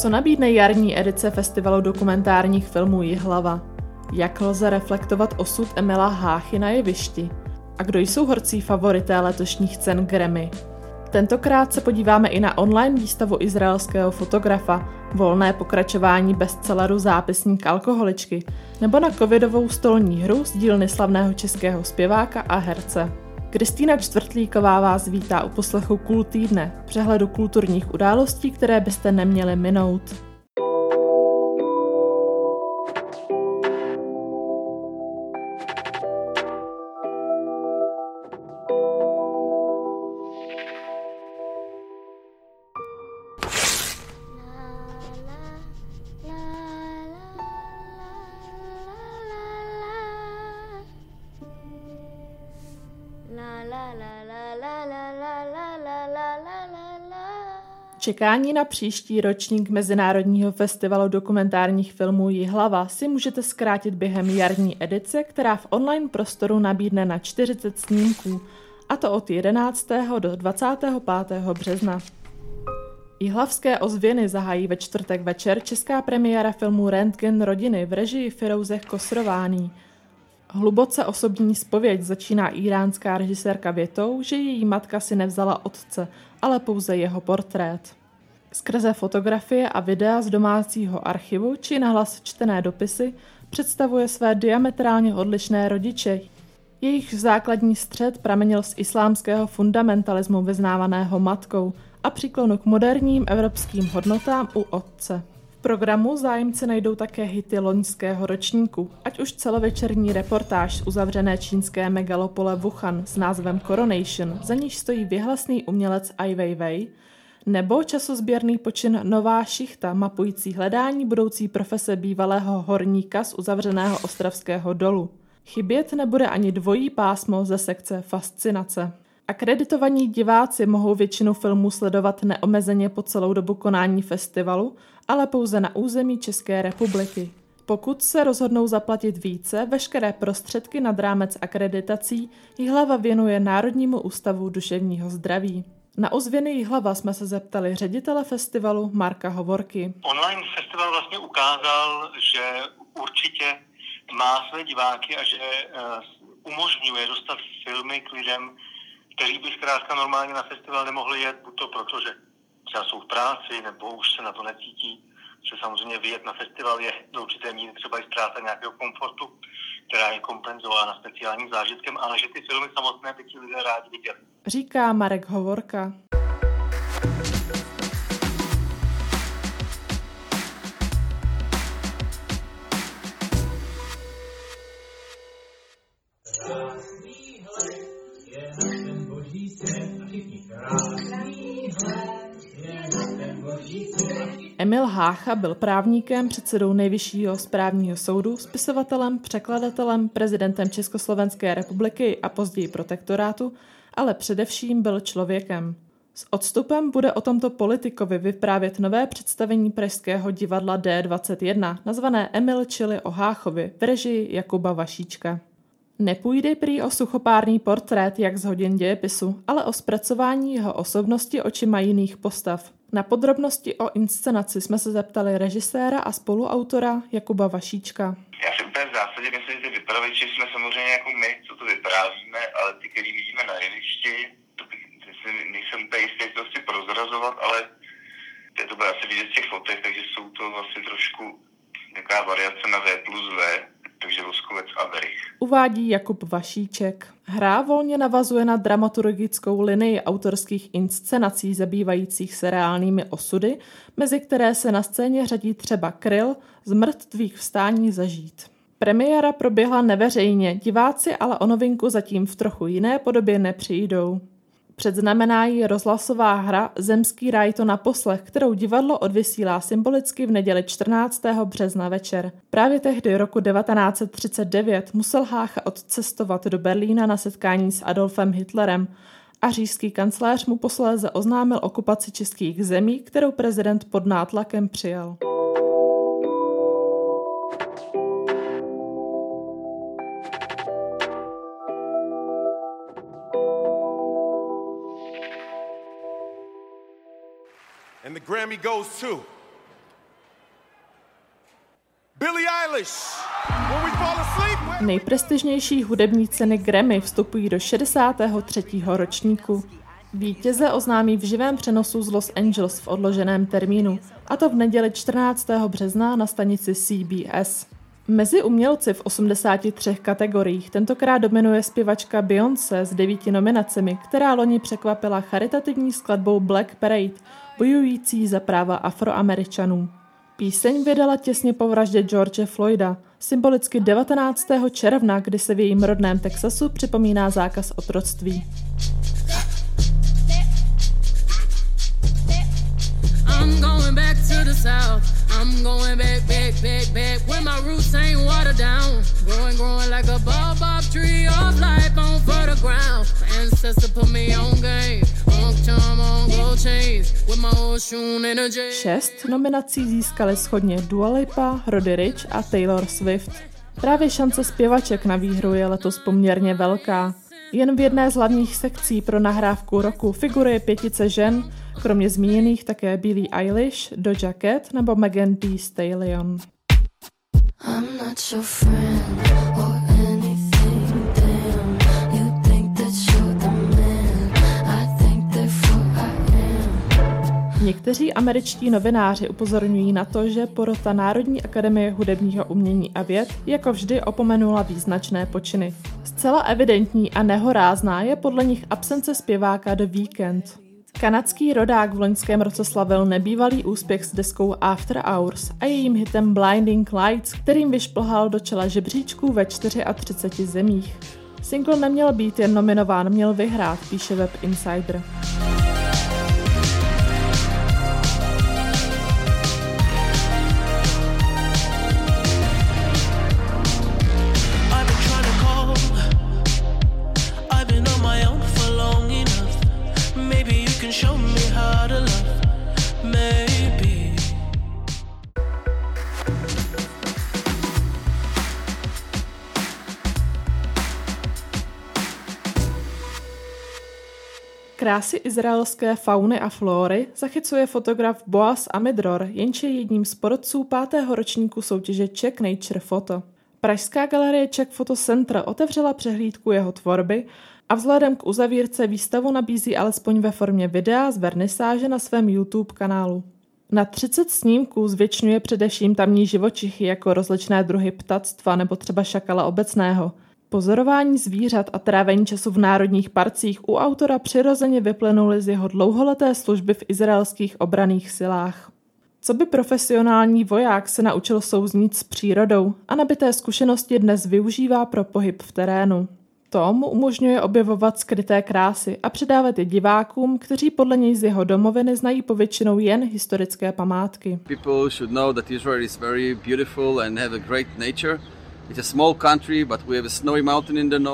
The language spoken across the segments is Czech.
Co nabídne jarní edice festivalu dokumentárních filmů Jihlava? Jak lze reflektovat osud Emila Háchy na jevišti? A kdo jsou horcí favorité letošních cen Grammy? Tentokrát se podíváme i na online výstavu izraelského fotografa, volné pokračování bestselleru Zápisník alkoholičky, nebo na covidovou stolní hru z dílny slavného českého zpěváka a herce. Kristýna Čtvrtlíková vás vítá u poslechu Kul týdne, přehledu kulturních událostí, které byste neměli minout. Čekání na příští ročník Mezinárodního festivalu dokumentárních filmů Jihlava si můžete zkrátit během jarní edice, která v online prostoru nabídne na 40 snímků, a to od 11. do 25. března. Jihlavské ozvěny zahájí ve čtvrtek večer česká premiéra filmu Rentgen rodiny v režii Firouzech Kosrování. Hluboce osobní spověď začíná iránská režisérka větou, že její matka si nevzala otce, ale pouze jeho portrét. Skrze fotografie a videa z domácího archivu či nahlas čtené dopisy představuje své diametrálně odlišné rodiče. Jejich základní střed pramenil z islámského fundamentalismu vyznávaného matkou a příklonu k moderním evropským hodnotám u otce. V programu zájemci najdou také hity loňského ročníku, ať už celovečerní reportáž z uzavřené čínské megalopole Wuhan s názvem Coronation, za níž stojí vyhlasný umělec Ai Weiwei, nebo časozběrný počin Nová šichta, mapující hledání budoucí profese bývalého horníka z uzavřeného ostravského dolu. Chybět nebude ani dvojí pásmo ze sekce Fascinace. Akreditovaní diváci mohou většinu filmů sledovat neomezeně po celou dobu konání festivalu, ale pouze na území České republiky. Pokud se rozhodnou zaplatit více, veškeré prostředky nad rámec akreditací hlava věnuje Národnímu ústavu duševního zdraví. Na ozvěny Jihlava jsme se zeptali ředitele festivalu Marka Hovorky. Online festival vlastně ukázal, že určitě má své diváky a že uh, umožňuje dostat filmy k lidem, kteří by zkrátka normálně na festival nemohli jet, buď to proto, že třeba jsou v práci, nebo už se na to necítí, že samozřejmě vyjet na festival je do určité míry třeba i ztráta nějakého komfortu, která je kompenzována speciálním zážitkem, ale že ty filmy samotné by ti lidé rádi viděli. Říká Marek Hovorka. Emil Hácha byl právníkem, předsedou Nejvyššího správního soudu, spisovatelem, překladatelem, prezidentem Československé republiky a později protektorátu, ale především byl člověkem. S odstupem bude o tomto politikovi vyprávět nové představení Pražského divadla D21, nazvané Emil čili o Háchovi v režii Jakuba Vašíčka. Nepůjde prý o suchopárný portrét, jak z hodin dějepisu, ale o zpracování jeho osobnosti očima jiných postav. Na podrobnosti o inscenaci jsme se zeptali režiséra a spoluautora Jakuba Vašíčka. Já si úplně v zásadě myslím, že vypravěči jsme samozřejmě jako my, co to vyprávíme, ale ty, který vidíme na jevišti, to bych, nejsem úplně jistý, to si prozrazovat, ale to bude asi vidět z těch fotek, takže jsou to vlastně trošku nějaká variace na V plus V, takže Voskovec a Verich. Uvádí Jakub Vašíček. Hra volně navazuje na dramaturgickou linii autorských inscenací zabývajících se reálnými osudy, mezi které se na scéně řadí třeba Kryl z mrtvých vstání zažít. Premiéra proběhla neveřejně, diváci ale o novinku zatím v trochu jiné podobě nepřijdou. Předznamená ji rozhlasová hra Zemský ráj to na poslech, kterou divadlo odvysílá symbolicky v neděli 14. března večer. Právě tehdy roku 1939 musel Hácha odcestovat do Berlína na setkání s Adolfem Hitlerem a říšský kancléř mu posléze oznámil okupaci českých zemí, kterou prezident pod nátlakem přijal. the Grammy goes to Billie Eilish. Nejprestižnější hudební ceny Grammy vstupují do 63. ročníku. Vítěze oznámí v živém přenosu z Los Angeles v odloženém termínu, a to v neděli 14. března na stanici CBS. Mezi umělci v 83 kategoriích tentokrát dominuje zpěvačka Beyoncé s devíti nominacemi, která loni překvapila charitativní skladbou Black Parade, bojující za práva afroameričanů. Píseň vydala těsně po vraždě George Floyda, symbolicky 19. června, kdy se v jejím rodném Texasu připomíná zákaz otroctví. Going back to the south. I'm going back, back, back, back. Where my roots ain't watered down. Growing, growing like a baobab tree of life on fertile ground. My ancestors put me on game. On charm, on gold chains. With my shoe energy. Šest nominací získali schodně Dua Lipa, Roddy Rich a Taylor Swift. Právě šance zpěvaček na výhru je letos poměrně velká. Jen v jedné z hlavních sekcí pro nahrávku roku figuruje pětice žen, kromě zmíněných také Billie Eilish, Doja Cat nebo Megan Thee Stallion. I'm not your friend or Někteří američtí novináři upozorňují na to, že porota Národní akademie hudebního umění a věd jako vždy opomenula význačné počiny. Zcela evidentní a nehorázná je podle nich absence zpěváka The Weekend. Kanadský rodák v loňském roce slavil nebývalý úspěch s deskou After Hours a jejím hitem Blinding Lights, kterým vyšplhal do čela žebříčků ve 34 zemích. Single neměl být jen nominován, měl vyhrát, píše web Insider. Krásy izraelské fauny a flóry zachycuje fotograf Boaz Amidror, jenž je jedním z porodců pátého ročníku soutěže Czech Nature Photo. Pražská galerie Czech Photo Center otevřela přehlídku jeho tvorby a vzhledem k uzavírce výstavu nabízí alespoň ve formě videa z vernisáže na svém YouTube kanálu. Na 30 snímků zvětšňuje především tamní živočichy jako rozličné druhy ptactva nebo třeba šakala obecného – Pozorování zvířat a trávení času v národních parcích u autora přirozeně vyplynuly z jeho dlouholeté služby v izraelských obraných silách. Co by profesionální voják se naučil souznít s přírodou a nabité zkušenosti dnes využívá pro pohyb v terénu. To mu umožňuje objevovat skryté krásy a předávat je divákům, kteří podle něj z jeho domoviny znají povětšinou jen historické památky. People should know that Israel is very beautiful and have a great nature.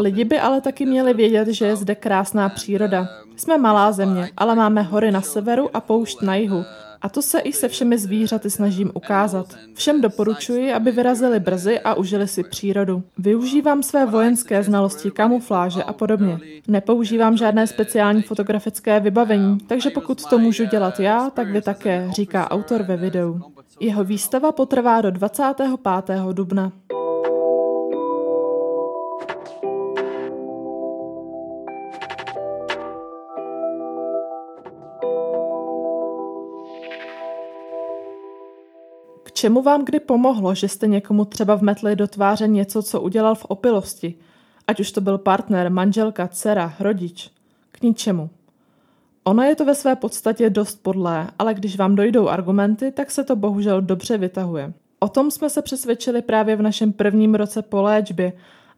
Lidi by ale taky měli vědět, že je zde krásná příroda. Jsme malá země, ale máme hory na severu a poušť na jihu. A to se i se všemi zvířaty snažím ukázat. Všem doporučuji, aby vyrazili brzy a užili si přírodu. Využívám své vojenské znalosti, kamufláže a podobně. Nepoužívám žádné speciální fotografické vybavení, takže pokud to můžu dělat já, tak vy také, říká autor ve videu. Jeho výstava potrvá do 25. dubna. Čemu vám kdy pomohlo, že jste někomu třeba vmetli do tváře něco, co udělal v opilosti? Ať už to byl partner, manželka, dcera, rodič. K ničemu. Ono je to ve své podstatě dost podlé, ale když vám dojdou argumenty, tak se to bohužel dobře vytahuje. O tom jsme se přesvědčili právě v našem prvním roce po léčbě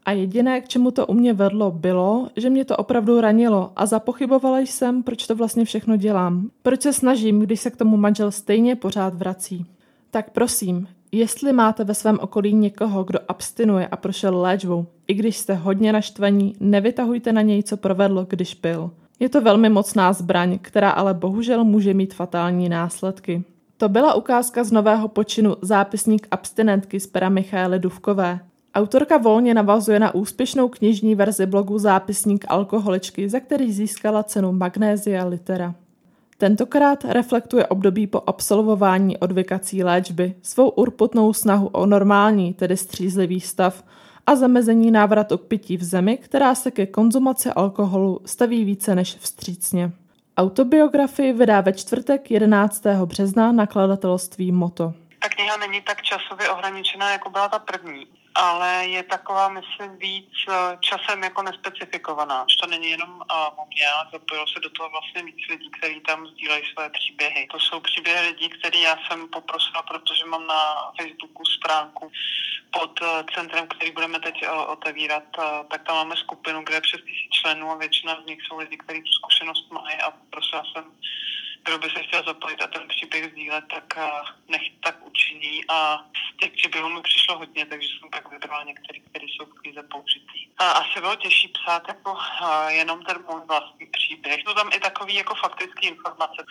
a jediné, k čemu to u mě vedlo, bylo, že mě to opravdu ranilo a zapochybovala jsem, proč to vlastně všechno dělám. Proč se snažím, když se k tomu manžel stejně pořád vrací. Tak prosím, jestli máte ve svém okolí někoho, kdo abstinuje a prošel léčbou, i když jste hodně naštvaní, nevytahujte na něj, co provedlo, když pil. Je to velmi mocná zbraň, která ale bohužel může mít fatální následky. To byla ukázka z nového počinu Zápisník abstinentky z pera Michaely Duvkové. Autorka volně navazuje na úspěšnou knižní verzi blogu Zápisník alkoholičky, za který získala cenu Magnézia Litera. Tentokrát reflektuje období po absolvování odvykací léčby, svou urputnou snahu o normální, tedy střízlivý stav a zamezení návratu k pití v zemi, která se ke konzumaci alkoholu staví více než vstřícně. Autobiografii vydá ve čtvrtek 11. března nakladatelství Moto. Ta kniha není tak časově ohraničená, jako byla ta první ale je taková, myslím, víc eh, časem jako nespecifikovaná. Už to není jenom uh, o mě, ale zapojilo se do toho vlastně víc lidí, kteří tam sdílejí své příběhy. To jsou příběhy lidí, které já jsem poprosila, protože mám na Facebooku stránku pod uh, centrem, který budeme teď uh, otevírat, tak tam máme skupinu, kde je přes tisíc členů a většina z nich jsou lidi, kteří tu zkušenost mají a prosila jsem kdo by se chtěl zapojit a ten příběh sdílet, tak eh, nech tak učiní a těch příběhů mi přišlo hodně, takže jsem tak vybrala některé, které jsou v knize použitý. A asi bylo těžší psát jako eh, jenom ten můj vlastní příběh. No tam i takový jako faktický informace.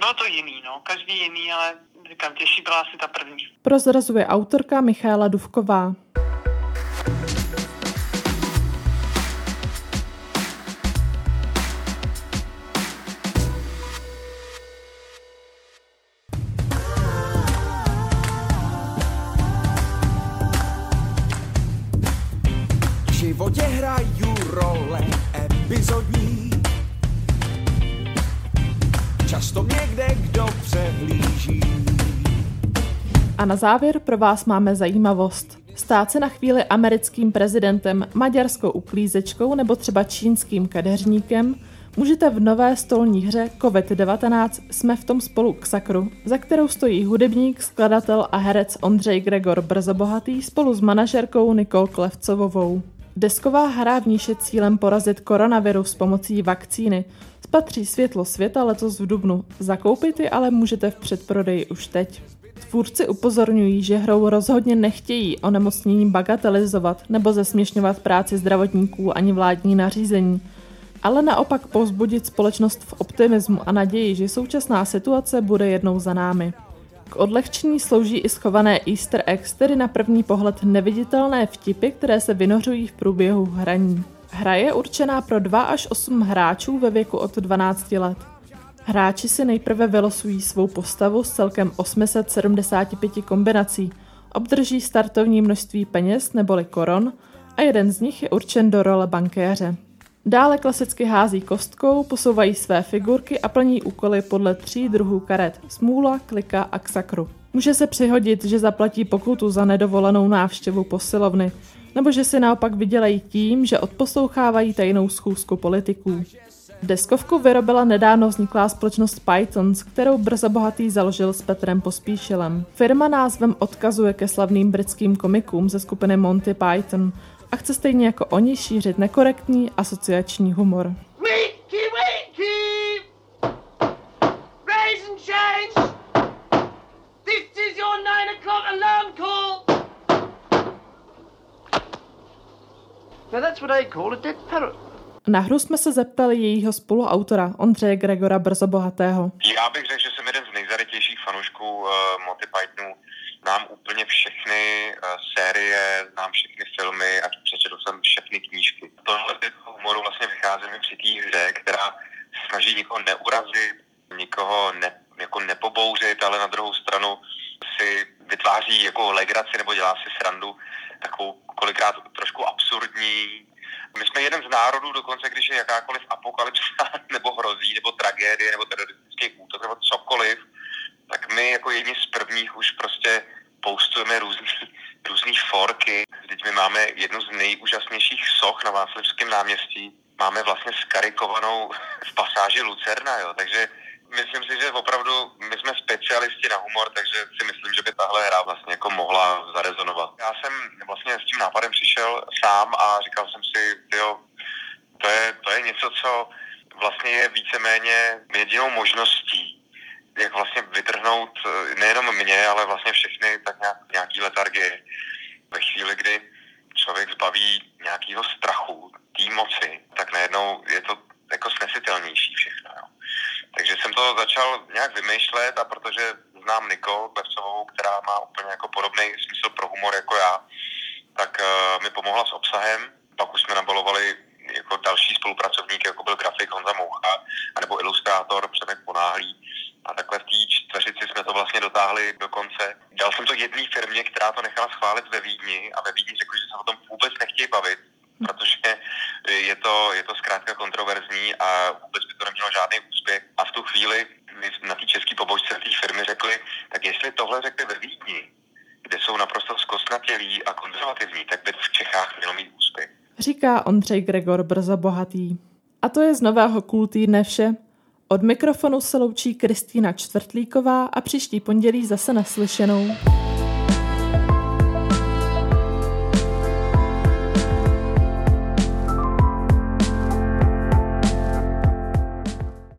Bylo to jiný, no, každý jiný, ale říkám, těžší byla asi ta první. Prozrazuje autorka Michála Duvková. Životě hraju role epizodní. Často mě kde kdo přehlíží. A na závěr pro vás máme zajímavost. Stát se na chvíli americkým prezidentem, maďarskou uklízečkou nebo třeba čínským kadeřníkem můžete v nové stolní hře COVID-19 Jsme v tom spolu k sakru, za kterou stojí hudebník, skladatel a herec Ondřej Gregor Brzobohatý spolu s manažerkou Nikol Klevcovovou. Desková hra v níž je cílem porazit koronavirus pomocí vakcíny. Spatří světlo světa letos v Dubnu. Zakoupit ji ale můžete v předprodeji už teď. Tvůrci upozorňují, že hrou rozhodně nechtějí onemocnění bagatelizovat nebo zesměšňovat práci zdravotníků ani vládní nařízení, ale naopak povzbudit společnost v optimismu a naději, že současná situace bude jednou za námi. K odlehčení slouží i schované easter eggs, tedy na první pohled neviditelné vtipy, které se vynořují v průběhu hraní. Hra je určená pro 2 až 8 hráčů ve věku od 12 let. Hráči si nejprve vylosují svou postavu s celkem 875 kombinací, obdrží startovní množství peněz neboli koron a jeden z nich je určen do role bankéře. Dále klasicky hází kostkou, posouvají své figurky a plní úkoly podle tří druhů karet smůla, klika a ksakru. Může se přihodit, že zaplatí pokutu za nedovolenou návštěvu posilovny, nebo že si naopak vydělají tím, že odposlouchávají tajnou schůzku politiků. Deskovku vyrobila nedávno vzniklá společnost Pythons, kterou brzo bohatý založil s Petrem Pospíšilem. Firma názvem odkazuje ke slavným britským komikům ze skupiny Monty Python a chce stejně jako oni šířit nekorektní asociační humor. Raise and change! This is your nine o'clock alarm call! Now that's what I call a dead parrot. Na hru jsme se zeptali jejího spoluautora Ondřeje Gregora Brzobohatého. Já bych řekl, že jsem jeden z nejzarytějších fanoušků uh, Monty Pythonu znám úplně všechny uh, série, znám všechny filmy a přečetl jsem všechny knížky. Tohle typ humoru vlastně vychází mi při té hře, která snaží nikoho neurazit, nikoho ne, jako nepobouřit, ale na druhou stranu si vytváří jako legraci nebo dělá si srandu takovou kolikrát trošku absurdní. My jsme jeden z národů dokonce, když je jakákoliv apokalypsa nebo hrozí, nebo tragédie, nebo teroristický útok, nebo cokoliv, tak my jako jedni z prvních už prostě postujeme různý, různý forky. Teď my máme jednu z nejúžasnějších soch na Václavském náměstí. Máme vlastně skarikovanou v pasáži Lucerna, jo. takže myslím si, že opravdu my jsme specialisti na humor, takže si myslím, že by tahle hra vlastně jako mohla zarezonovat. Já jsem vlastně s tím nápadem přišel sám a říkal jsem si, jo, to je, to je něco, co vlastně je víceméně jedinou možností, jak vlastně vytrhnout eh, nejenom mě, ale vlastně všechny tak nějak, nějaký letargie. Ve chvíli, kdy člověk zbaví nějakého strachu, té moci, tak najednou je to jako snesitelnější všechno. Jo. Takže jsem to začal nějak vymýšlet a protože znám Nikol Klevcovou, která má úplně jako podobný smysl pro humor jako já, tak uh, mi pomohla s obsahem. Pak už jsme nabalovali jako další spolupracovník, jako byl grafik Honza Moucha, anebo ilustrátor Přemek Ponáhlý. A takhle v té čtveřici jsme to vlastně dotáhli do konce. Dal jsem to jedné firmě, která to nechala schválit ve Vídni a ve Vídni řekli, že se o tom vůbec nechtějí bavit, protože je to, je to zkrátka kontroverzní a vůbec by to nemělo žádný úspěch. A v tu chvíli my na té české pobočce té firmy řekli, tak jestli tohle řekli ve Vídni, kde jsou naprosto zkostnatělí a konzervativní, tak by v Čechách mělo mít úspěch. Říká Ondřej Gregor Brzo Bohatý. A to je z nového kultýrne vše. Od mikrofonu se loučí Kristýna Čtvrtlíková a příští pondělí zase naslyšenou.